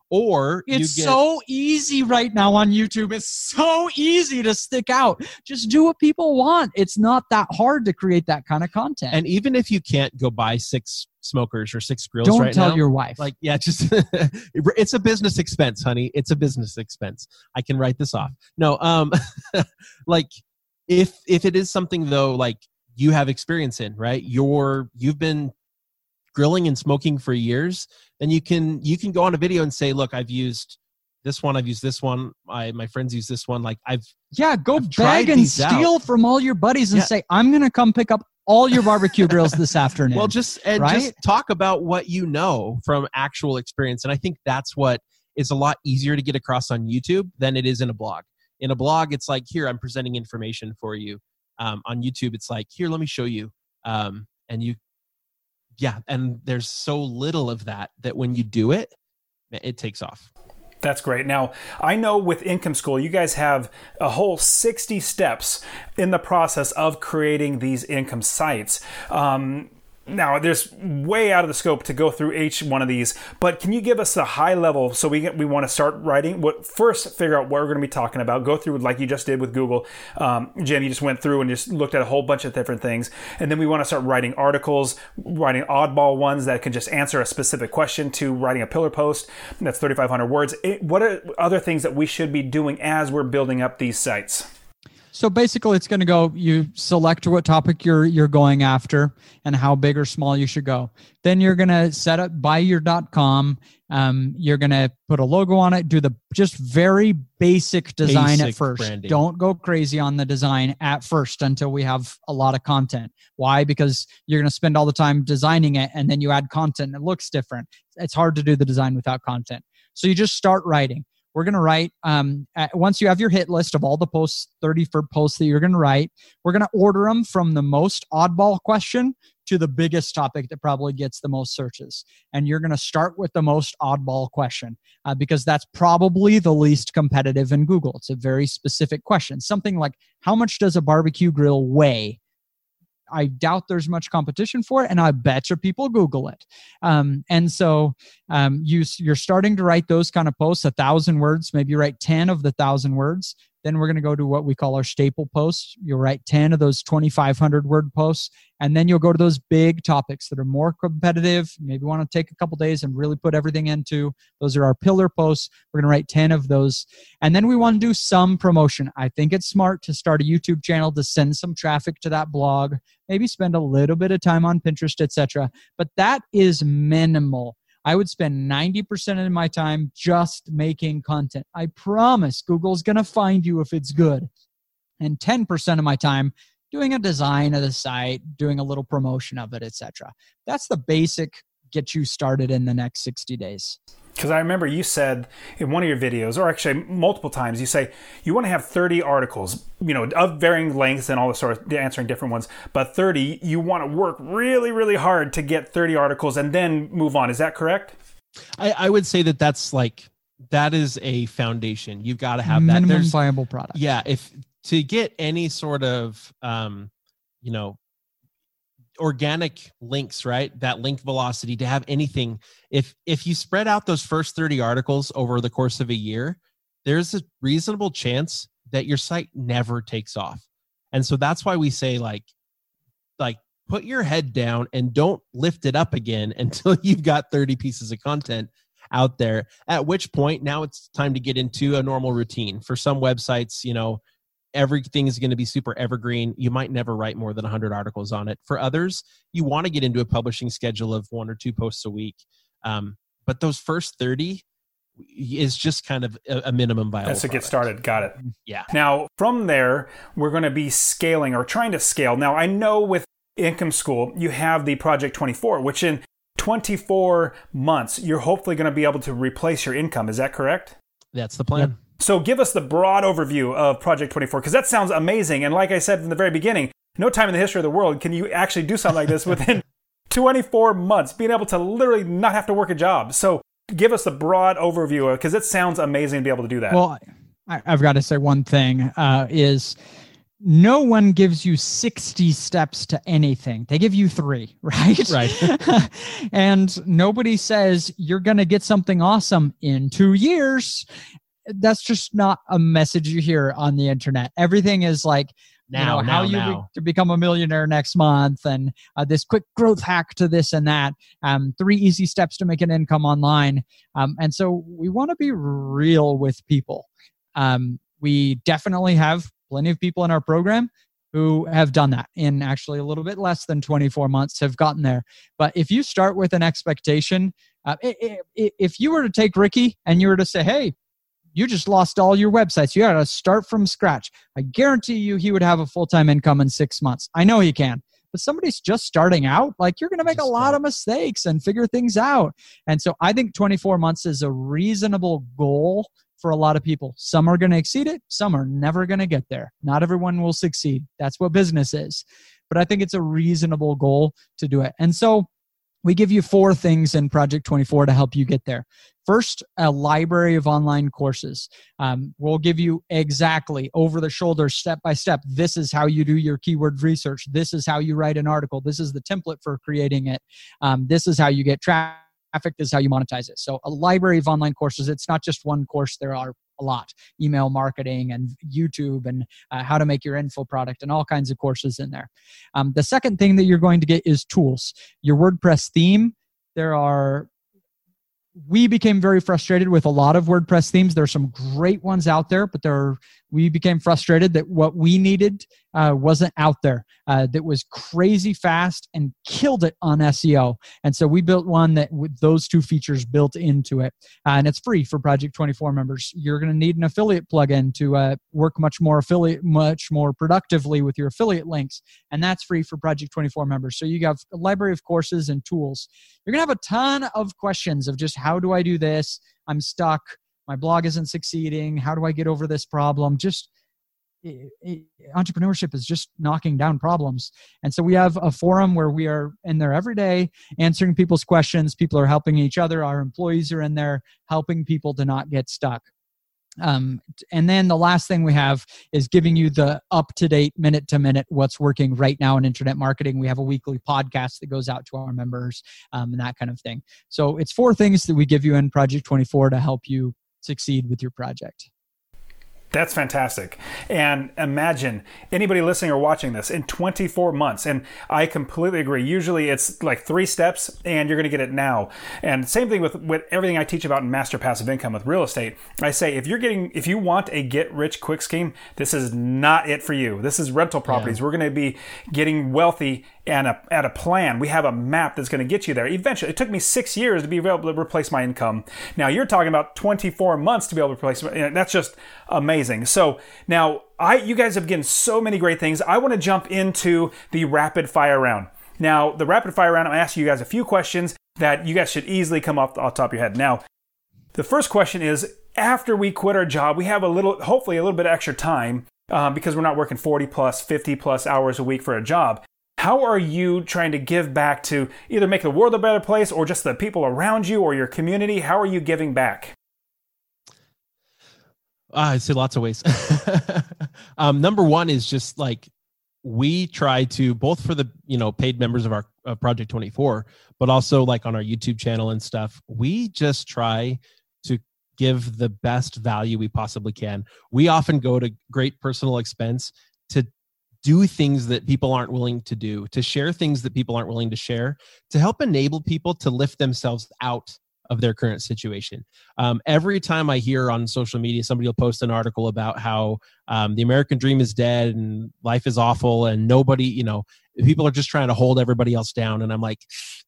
or It's you get, so easy right now on YouTube. It's so easy to stick out. Just do what people want. It's not that hard to create that kind of content. and even if you can't go buy six smokers or six grills don't right tell now, your wife. like yeah just it's a business expense honey it's a business expense i can write this off no um like if if it is something though like you have experience in right you're you've been grilling and smoking for years then you can you can go on a video and say look i've used this one i've used this one my my friends use this one like i've yeah, go I've beg and these out. steal from all your buddies and Yeah. say, I'm going to come pick up all your barbecue grills this afternoon. Well, just and right? just talk about what you know from actual experience, and I think that's what is a lot easier to get across on YouTube than it is in a blog. In a blog, it's like, here I'm presenting information for you. Um, on YouTube, it's like, here, let me show you, um, and you, yeah, and there's so little of that that when you do it, it takes off. That's great. Now, I know with Income School, you guys have a whole 60 steps in the process of creating these income sites. Um, now, there's way out of the scope to go through each one of these, but can you give us a high level so we we want to start writing? What first figure out what we're going to be talking about? Go through like you just did with Google, um, Jen. You just went through and just looked at a whole bunch of different things, and then we want to start writing articles, writing oddball ones that can just answer a specific question. To writing a pillar post that's 3,500 words. It, what are other things that we should be doing as we're building up these sites? So basically, it's going to go. You select what topic you're you're going after and how big or small you should go. Then you're going to set up buyyour.com. Um, you're going to put a logo on it. Do the just very basic design at first. branding. Don't go crazy on the design at first until we have a lot of content. Why? Because you're going to spend all the time designing it, and then you add content. and It looks different. It's hard to do the design without content. So you just start writing we're going to write um, once you have your hit list of all the posts 30 for posts that you're going to write we're going to order them from the most oddball question to the biggest topic that probably gets the most searches. And you're going to start with the most oddball question uh, because that's probably the least competitive in google. It's a very specific question. Something like how much does a barbecue grill weigh I doubt there's much competition for it, and I bet you people Google it. Um, and so um, you you're starting to write those kind of posts, a thousand words, maybe write ten of the thousand words. Then we're going to go to what we call our staple posts. You'll write 10 of those 2,500 word posts, and then you'll go to those big topics that are more competitive. Maybe want to take a couple days and really put everything into. Those are our pillar posts. We're going to write 10 of those. And then we want to do some promotion. I think it's smart to start a YouTube channel to send some traffic to that blog, maybe spend a little bit of time on Pinterest, etc. But that is minimal I would spend 90% of my time just making content. I promise Google's going to find you if it's good. And 10% of my time doing a design of the site, doing a little promotion of it, etc. That's the basic get you started in the next 60 days. Because I remember you said in one of your videos, or actually multiple times, you say you want to have 30 articles, you know, of varying lengths and all the sort of answering different ones, but 30, you want to work really, really hard to get 30 articles and then move on. Is that correct? I, I would say that that's like, that is a foundation. You've got to have that. Minimum There's, viable product. Yeah. If to get any sort of, um, you know, organic links right? That link velocity to have anything. If if you spread out those first 30 articles over the course of a year there's a reasonable chance that your site never takes off. And so that's why we say like like put your head down and don't lift it up again until you've got 30 pieces of content out there. At which point now it's time to get into a normal routine. For some websites you know everything is going to be super evergreen. You might never write more than 100 articles on it. For others, you want to get into a publishing schedule of one or two posts a week. Um, but those first 30 is just kind of a, a minimum viable. That's to get started. Got it. Yeah. Now, from there, we're going to be scaling or trying to scale. Now, I know with Income School, you have the Project 24, which in 24 months, you're hopefully going to be able to replace your income. Is that correct? That's the plan. Yep. So give us the broad overview of Project 24 because that sounds amazing. And like I said from the very beginning, no time in the history of the world can you actually do something like this within 24 months, being able to literally not have to work a job. So give us the broad overview because it sounds amazing to be able to do that. Well, I, have got to say one thing uh, is no one gives you 60 steps to anything. They give you three, right? Right. and nobody says you're going to get something awesome in two years that's just not a message you hear on the internet. Everything is like, now, you know, how you now. Be, to become a millionaire next month and uh, this quick growth hack to this and that um, three easy steps to make an income online um, and so we want to be real with people um, we definitely have plenty of people in our program who have done that in actually a little bit less than 24 months have gotten there but if you start with an expectation uh, if you were to take ricky and you were to say hey you just lost all your websites. You got to start from scratch. I guarantee you he would have a full time income in six months. I know he can. But somebody's just starting out, like you're going to make a lot of mistakes and figure things out. And so I think 24 months is a reasonable goal for a lot of people. Some are going to exceed it, some are never going to get there. Not everyone will succeed. That's what business is. But I think it's a reasonable goal to do it. And so we give you four things in Project 24 to help you get there. First, a library of online courses. Um, we'll give you exactly over the shoulder, step by step. This is how you do your keyword research. This is how you write an article. This is the template for creating it. Um, this is how you get traffic. This is how you monetize it. So, a library of online courses. It's not just one course, there are a lot. Email marketing and youtube and uh, how to make your info product and all kinds of courses in there. Um, the second thing that you're going to get is tools. Your wordpress theme there are we became very frustrated with a lot of WordPress themes. There are some great ones out there, but there are, we became frustrated that what we needed uh, wasn't out there. Uh, that was crazy fast and killed it on SEO. And so we built one that with those two features built into it, uh, and it's free for Project 24 members. You're going to need an affiliate plugin to uh, work much more affiliate, much more productively with your affiliate links, and that's free for Project 24 members. So you have a library of courses and tools. You're going to have a ton of questions of just how do I do this? I'm stuck. My blog isn't succeeding. How do I get over this problem? Just it, it, entrepreneurship is just knocking down problems. And so we have a forum where we are in there every day answering people's questions. People are helping each other. Our employees are in there helping people to not get stuck. Um, and then the last thing we have is giving you the up to date, minute to minute, what's working right now in internet marketing. We have a weekly podcast that goes out to our members um, and that kind of thing. So it's four things that we give you in Project 24 to help you succeed with your project. That's fantastic. And imagine anybody listening or watching this in 24 months. And I completely agree. Usually it's like three steps and you're going to get it now. And same thing with, with everything I teach about in master passive income with real estate. I say if you're getting, if you want a get rich quick scheme, this is not it for you. This is rental properties. Yeah. We're going to be getting wealthy and a, at a plan. We have a map that's going to get you there. Eventually, it took me six years to be able to replace my income. Now you're talking about 24 months to be able to replace. That's just amazing. So now I, you guys have given so many great things. I want to jump into the rapid fire round. Now the rapid fire round, I'm asking you guys a few questions that you guys should easily come off the top of your head. Now, the first question is after we quit our job, we have a little, hopefully a little bit of extra time um, because we're not working 40 plus, 50 plus hours a week for a job. How are you trying to give back to either make the world a better place or just the people around you or your community? How are you giving back? Uh, I'd say lots of ways. um, number one is just like we try to both for the you know paid members of our of Project 24, but also like on our YouTube channel and stuff. We just try to give the best value we possibly can. We often go to great personal expense to do things that people aren't willing to do, to share things that people aren't willing to share, to help enable people to lift themselves out of their current situation. Um, every time I hear on social media, somebody will post an article about how um, the American dream is dead and life is awful and nobody, you know, people are just trying to hold everybody else down. And I'm like,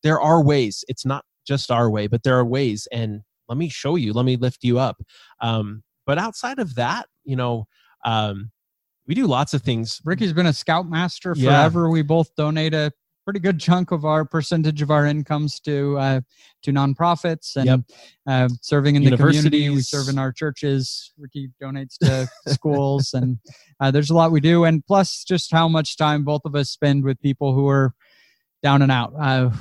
there are ways. It's not just our way, but there are ways. And let me show you, let me lift you up. Um, but outside of that, you know, um, we do lots of things. Ricky's been a scoutmaster forever. Yeah. We both donate a pretty good chunk of our percentage of our incomes to uh, to nonprofits and yep. uh, serving in the community. We serve in our churches. Ricky donates to schools, and uh, there's a lot we do. And plus, just how much time both of us spend with people who are down and out. Uh,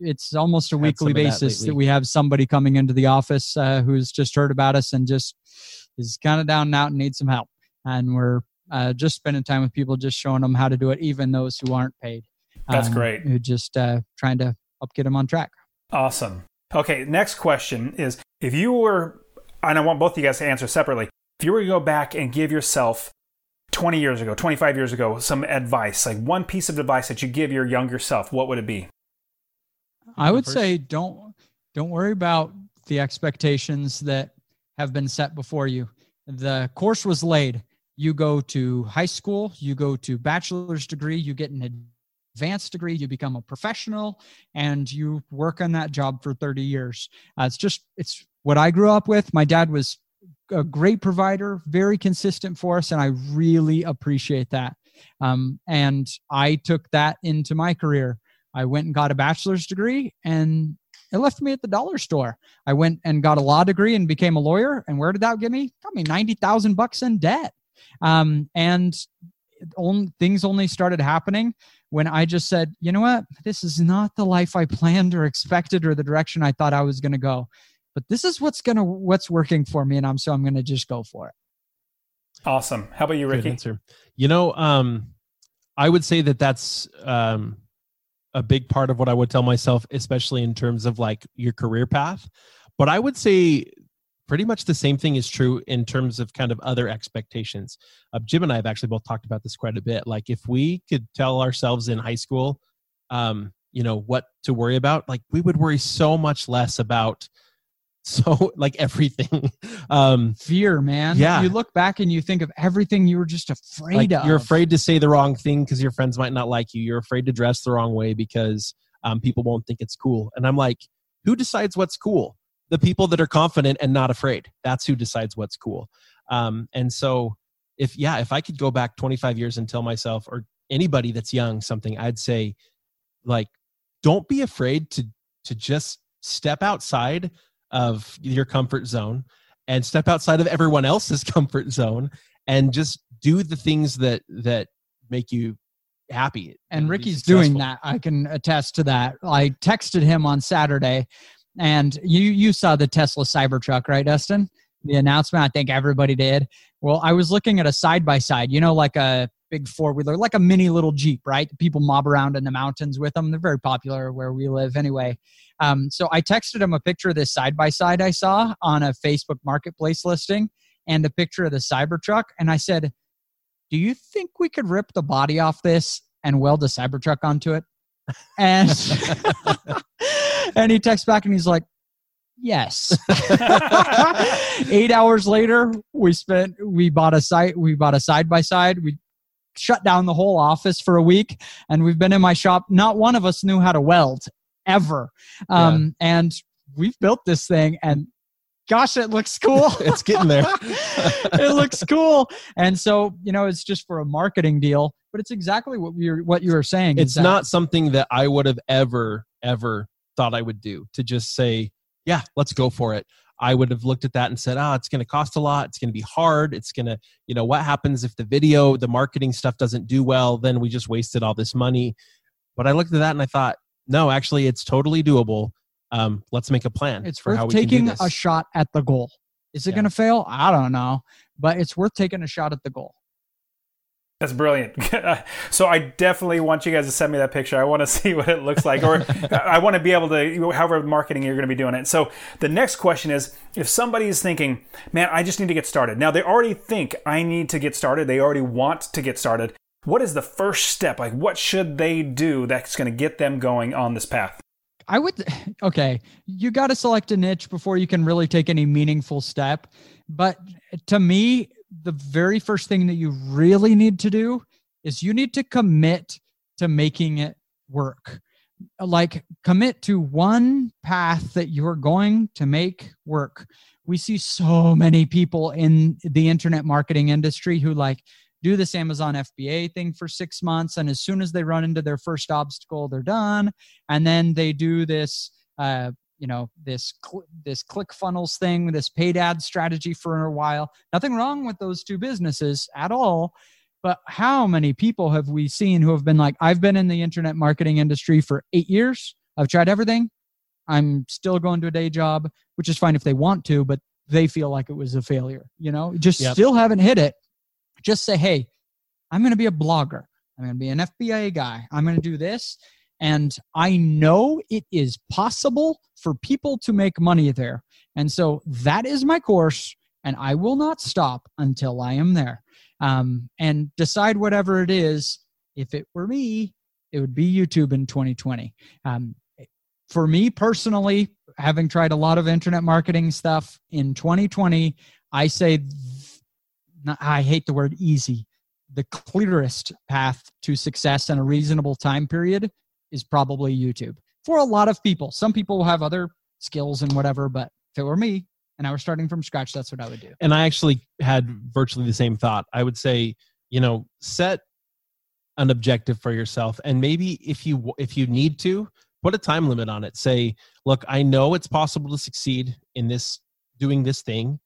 it's almost a weekly basis that, that, we have somebody coming into the office uh, who's just heard about us and just is kind of down and out and needs some help. And we're uh, just spending time with people, just showing them how to do it, even those who aren't paid. That's um, great. Who just uh, trying to help get them on track. Awesome. Okay, next question is if you were, and I want both of you guys to answer separately. If you were to go back and give yourself 20 years ago, 25 years ago, some advice, like one piece of advice that you give your younger self, what would it be? I would say don't don't worry about the expectations that have been set before you. The course was laid you go to high school, you go to bachelor's degree, you get an advanced degree, you become a professional, and you work on that job for 30 years. Uh, it's just, it's what I grew up with. My dad was a great provider, very consistent for us, and I really appreciate that. Um, and I took that into my career. I went and got a bachelor's degree, and it left me at the dollar store. I went and got a law degree and became a lawyer. And where did that get me? Got me ninety thousand bucks in debt. Um, and only, things only started happening when I just said, you know what, this is not the life I planned or expected or the direction I thought I was going to go, but this is what's gonna what's working for me, and I'm so I'm going to just go for it. Awesome. How about you, Ricky? Good answer. You know, um, I would say that that's um, a big part of what I would tell myself, especially in terms of like your career path. But I would say pretty much the same thing is true in terms of kind of other expectations. Uh, Jim and I have actually both talked about this quite a bit. Like if we could tell ourselves in high school, um, you know, what to worry about, like we would worry so much less about so like everything. Um fear man. Yeah. You look back and you think of everything you were just afraid like of. you're afraid to say the wrong thing because your friends might not like you. You're afraid to dress the wrong way because um, people won't think it's cool. And i'm like who decides what's cool the people that are confident and not afraid. That's who decides what's cool. Um, and so, if yeah, if I could go back 25 years and tell myself or anybody that's young something, I'd say, like, don't be afraid to to just step outside of your comfort zone and step outside of everyone else's comfort zone and just do the things that that make you happy and ricky's doing that i can attest to that i texted him on saturday and you you saw the Tesla Cybertruck, right, Dustin? The announcement. I think everybody did. Well, I was looking at a side by side. You know, like a big four wheeler, like a mini little Jeep, right? People mob around in the mountains with them. They're very popular where we live, anyway. Um, so I texted him a picture of this side by side I saw on a Facebook Marketplace listing, and a picture of the Cybertruck. And I said, Do you think we could rip the body off this and weld a Cybertruck onto it? And and he texts back and he's like, Yes. Eight hours later, we spent we bought a site, we bought a side by side. We shut down the whole office for a week and we've been in my shop. Not one of us knew how to weld ever. Um, yeah. and we've built this thing and gosh, it looks cool. it's getting there. it looks cool. And so, you know, it's just for a marketing deal, but it's exactly what you're what you were saying. It's not something that I would have ever, ever thought I would do to just say, yeah, let's go for it. I would have looked at that and said, oh, it's going to cost a lot. It's going to be hard. It's going to, you know, what happens if the video, the marketing stuff doesn't do well? Then we just wasted all this money. But I looked at that and I thought, no, actually, it's totally doable um, let's make a plan. It's for worth taking a shot at the goal. Is it yeah. going to fail? I don't know, but it's worth taking a shot at the goal. That's brilliant. so I definitely want you guys to send me that picture. I want to see what it looks like, or I want to be able to, however marketing you're going to be doing it. So the next question is, if somebody is thinking, "Man, I just need to get started," now they already think I need to get started. They already want to get started. What is the first step? Like, what should they do that's going to get them going on this path? I would okay, you got to select a niche before you can really take any meaningful step. But to me, the very first thing that you really need to do is you need to commit to making it work. Like commit to one path that you're going to make work. We see so many people in the internet marketing industry who like do this Amazon FBA thing for six months. And as soon as they run into their first obstacle, they're done. And then they do this, uh, you know, this cl- this ClickFunnels thing, this paid ad strategy for a while. Nothing wrong with those two businesses at all. But how many people have we seen who have been like, I've been in the internet marketing industry for eight years. I've tried everything. I'm still going to a day job, which is fine if they want to, but they feel like it was a failure. You know, just yep. still haven't hit it just say, hey, I'm going to be a blogger. I'm going to be an FBA guy. I'm going to do this. And I know it is possible for people to make money there. And so that is my course, and I will not stop until I am there. Um, and decide whatever it is. If it were me, it would be YouTube in 2020. Um, for me personally, having tried a lot of internet marketing stuff in 2020, I say I hate the word easy. The clearest path to success in a reasonable time period is probably YouTube for a lot of people. Some people will have other skills and whatever, but if it were me and I were starting from scratch, that's what I would do. And I actually had virtually the same thought. I would say, you know, set an objective for yourself and maybe if you if you need to put a time limit on it say look i know it's possible to succeed in this doing this thing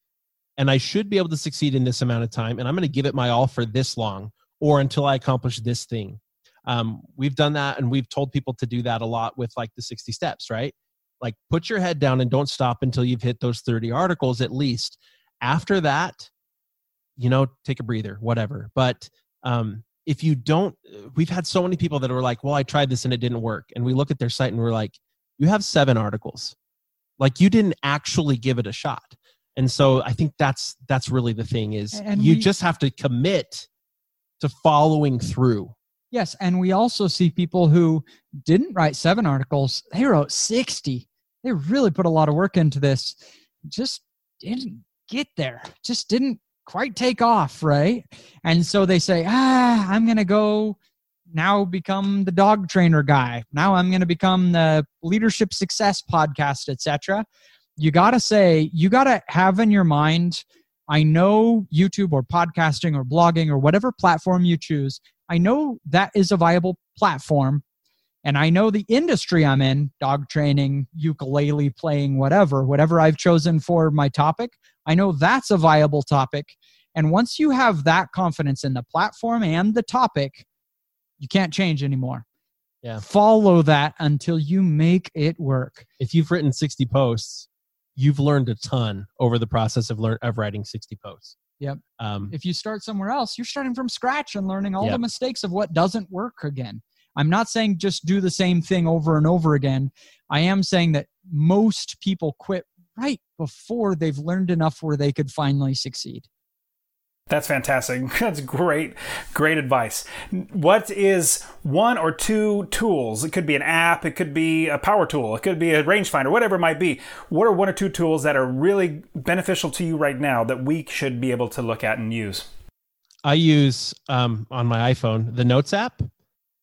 and I should be able to succeed in this amount of time, and I'm going to give it my all for this long or until I accomplish this thing. Um, we've done that, and we've told people to do that a lot with like the 60 steps, right? Like put your head down and don't stop until you've hit those 30 articles at least. After that, you know, take a breather, whatever. But um, if you don't, we've had so many people that are like, well, I tried this and it didn't work. And we look at their site and we're like, you have seven articles. Like you didn't actually give it a shot and so i think that's that's really the thing is and you we, just have to commit to following through yes and we also see people who didn't write seven articles. They wrote 60 they really put a lot of work into this. Just didn't get there. Just didn't quite take off right? And so they say ah i'm gonna go now become the dog trainer guy. Now i'm gonna become the leadership success podcast etc you got to say, you got to have in your mind, I know YouTube or podcasting or blogging or whatever platform you choose, I know that is a viable platform. And I know the industry I'm in, dog training, ukulele playing, whatever, whatever I've chosen for my topic, I know that's a viable topic. And once you have that confidence in the platform and the topic, you can't change anymore. Yeah. Follow that until you make it work. If you've written 60 posts you've learned a ton over the process of learn of writing 60 posts. Yep. Um, if you start somewhere else, you're starting from scratch and learning all yep. the mistakes of what doesn't work again. I'm not saying just do the same thing over and over again. I am saying that most people quit right before they've learned enough where they could finally succeed. That's fantastic. That's great, great advice. What is one or two tools? It could be an app, it could be a power tool, it could be a rangefinder, whatever it might be. What are one or two tools that are really beneficial to you right now that we should be able to look at and use? I use um, on my iPhone the Notes app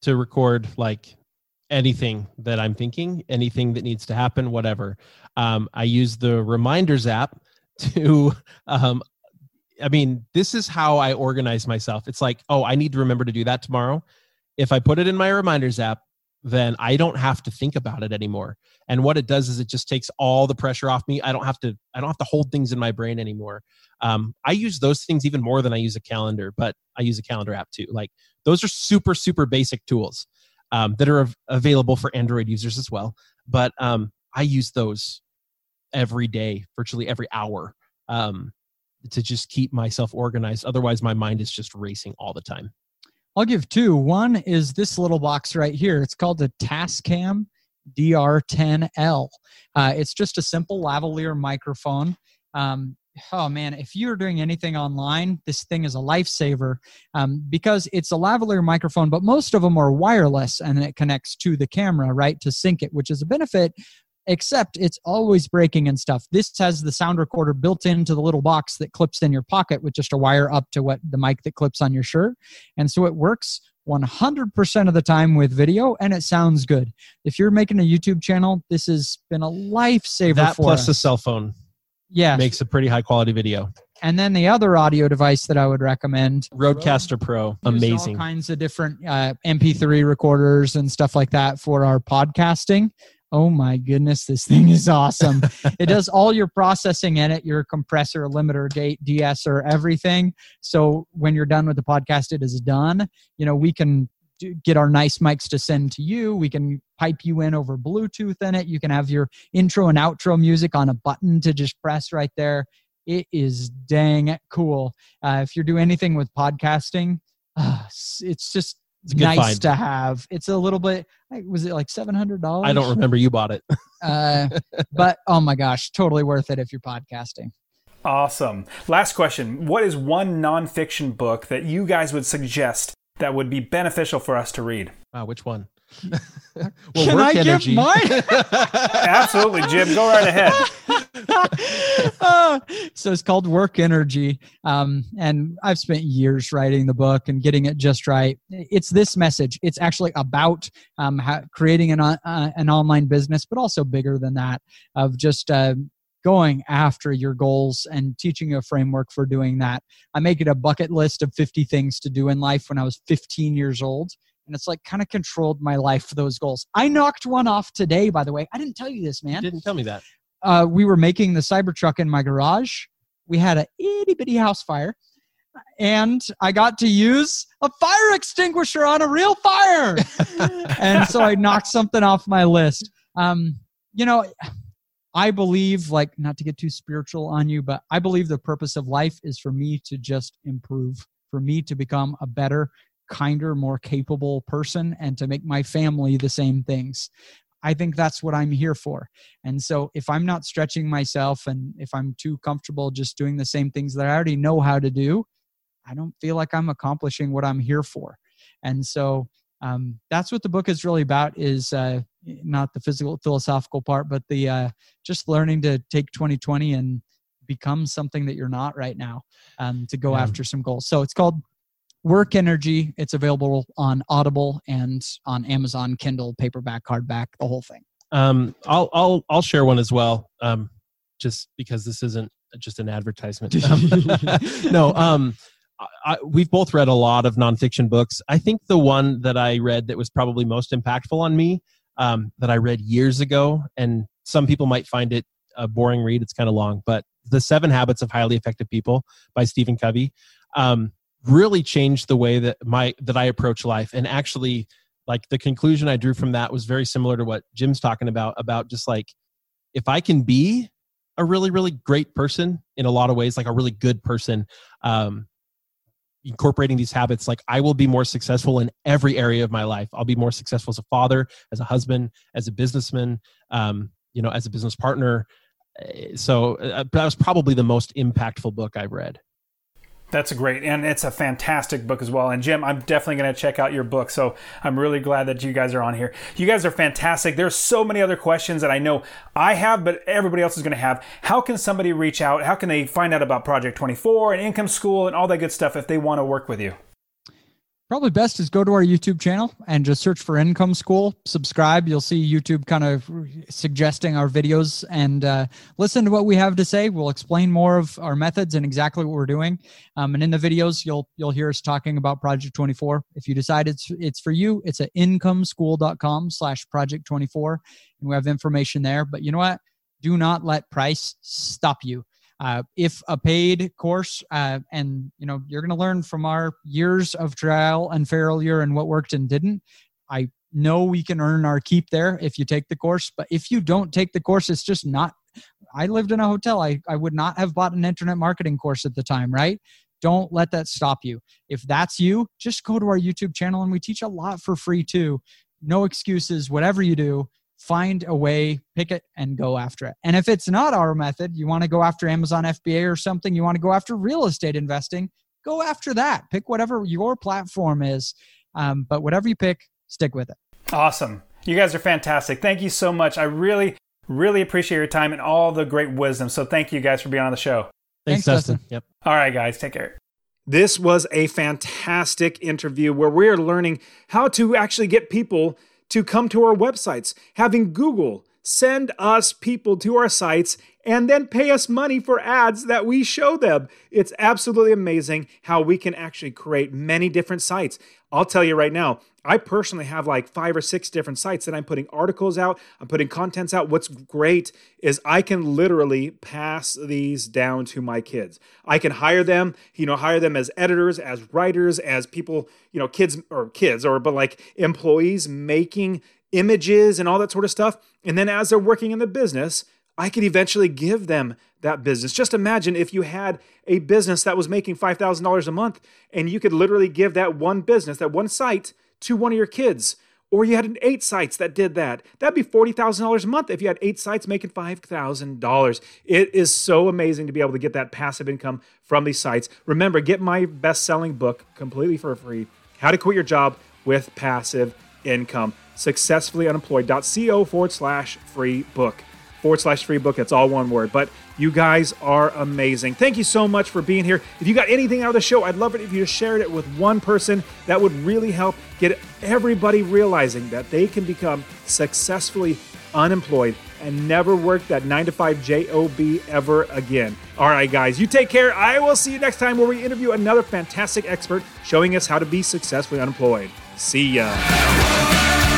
to record like anything that I'm thinking, anything that needs to happen, whatever. Um, I use the Reminders app to um, I mean, this is how I organize myself. It's like, oh, I need to remember to do that tomorrow. If I put it in my reminders app, then I don't have to think about it anymore. And what it does is it just takes all the pressure off me. I don't have to I don't have to hold things in my brain anymore. Um, I use those things even more than I use a calendar, but I use a calendar app too. Like those are super super basic tools um, that are av- available for Android users as well. But um, I use those every day, virtually every hour. Um, to just keep myself organized. Otherwise, my mind is just racing all the time. I'll give two. One is this little box right here. It's called the Tascam DR10L. Uh, it's just a simple lavalier microphone. Um, oh man, if you're doing anything online, this thing is a lifesaver um, because it's a lavalier microphone, but most of them are wireless and it connects to the camera, right, to sync it, which is a benefit except it's always breaking and stuff. This has the sound recorder built into the little box that clips in your pocket with just a wire up to what the mic that clips on your shirt. And so it works 100% of the time with video and it sounds good. If you're making a YouTube channel, this has been a lifesaver that for plus us. a cell phone yeah. makes a pretty high quality video. And then the other audio device that I would recommend Rodecaster Pro, amazing. all kinds of different uh, MP3 recorders and stuff like that for our podcasting. Oh my goodness, this thing is awesome. it does all your processing in it, your compressor, limiter, gate, de-esser, everything. So when you're done with the podcast, it is done. You know, we can get our nice mics to send to you. We can pipe you in over Bluetooth in it. You can have your intro and outro music on a button to just press right there. It is dang cool. Uh, if you're doing anything with podcasting, uh, it's just It's a good nice find. to have. It's a little bit. like, Was it like seven hundred dollars? I don't remember you bought it. Uh, but oh my gosh, totally worth it if you're podcasting. Awesome. Last question. What is one nonfiction book that you guys would suggest that would be beneficial for us to read? Wow, which one? Well, Can I give mine? Absolutely, Jim. Go right ahead. Uh, so it's called Work Energy. Um, and I've spent years writing the book and getting it just right. It's this message. It's actually about um, how, creating an, uh, an online business, but also bigger than that, of just uh, going after your goals and teaching you a framework for doing that. I make it a bucket list of 50 things to do in life when I was 15 years old. And it's like kind of controlled my life for those goals. I knocked one off today, by the way. I didn't tell you this, man Didn't tell me that. uh, we were making the Cybertruck in my garage. We had a itty bitty house fire, and I got to use a fire extinguisher on a real fire. and so I knocked something off my list. Um, you know, I believe, like, not to get too spiritual on you, but I believe the purpose of life is for me to just improve, for me to become a better, kinder, more capable person, and to make my family the same things. I think that's what I'm here for. And so if I'm not stretching myself and if I'm too comfortable just doing the same things that I already know how to do, I don't feel like I'm accomplishing what I'm here for. And so um, that's what the book is really about is uh, not the physical philosophical part, but the uh, just learning to take 2020 and become something that you're not right now um, to go Yeah. after some goals. So it's called Work Energy. It's available on Audible and on Amazon, Kindle, paperback, hardback, the whole thing. Um, I'll I'll I'll share one as well. Um, just because this isn't just an advertisement. Um, no. Um, I, I, we've both read a lot of nonfiction books. I think the one that I read that was probably most impactful on me, um, that I read years ago, and some people might find it a boring read. It's kind of long, but the Seven Habits of Highly Effective People by Stephen Covey um, really changed the way that my that I approach life, and actually like the conclusion I drew from that was very similar to what Jim's talking about about just like if I can be a really really great person in a lot of ways like a really good person um incorporating these habits like I will be more successful in every area of my life. I'll be more successful as a father as a husband as a businessman um you know as a business partner. So uh, that was probably the most impactful book I've read. That's great. And it's a fantastic book as well. And Jim, I'm definitely going to check out your book. So I'm really glad that you guys are on here. You guys are fantastic. There's so many other questions that I know I have, but everybody else is going to have. How can somebody reach out? How can they find out about Project 24 and Income School and all that good stuff if they want to work with you? Probably best is go to our YouTube channel and just search for Income School. Subscribe. You'll see YouTube kind of suggesting our videos and uh, listen to what we have to say. We'll explain more of our methods and exactly what we're doing. Um, and in the videos, you'll you'll hear us talking about Project 24. If you decide it's it's for you, it's at incomeschool.com/slash Project 24, and we have information there. But you know what? Do not let price stop you. Uh, if a paid course, uh, and you know you're going to learn from our years of trial and failure and what worked and didn't. I know we can earn our keep there if you take the course, but if you don't take the course, it's just not. I lived in a hotel. I, I would not have bought an internet marketing course at the time, right? Don't let that stop you. If that's you, just go to our YouTube channel and we teach a lot for free too. No excuses, whatever you do find a way, pick it, and go after it. And if it's not our method, you want to go after Amazon FBA or something, you want to go after real estate investing, go after that. Pick whatever your platform is. Um, but whatever you pick, stick with it. Awesome. You guys are fantastic. Thank you so much. I really, really appreciate your time and all the great wisdom. So thank you guys for being on the show. Thanks, Thanks Dustin. Dustin. Yep. All right, guys. Take care. This was a fantastic interview where we're learning how to actually get people to come to our websites, having Google send us people to our sites and then pay us money for ads that we show them. It's absolutely amazing how we can actually create many different sites. I'll tell you right now, I personally have like five or six different sites that I'm putting articles out, I'm putting contents out. What's great is I can literally pass these down to my kids. I can hire them, you know, hire them as editors, as writers, as people, you know, kids or kids or but like employees making images and all that sort of stuff. And then as they're working in the business, I could eventually give them that business. Just imagine if you had a business that was making $5,000 a month and you could literally give that one business, that one site to one of your kids. Or you had eight sites that did that. That'd be $40,000 a month if you had eight sites making $5,000. It is so amazing to be able to get that passive income from these sites. Remember, get my best selling book completely for free How to Quit Your Job with Passive Income. Successfully Successfullyunemployed.co forward slash free book forward slash free book. That's all one word. But you guys are amazing. Thank you so much for being here. If you got anything out of the show, I'd love it if you just shared it with one person. That would really help get everybody realizing that they can become successfully unemployed and never work that nine to five job ever again. All right, guys, you take care. I will see you next time where we interview another fantastic expert showing us how to be successfully unemployed. See ya.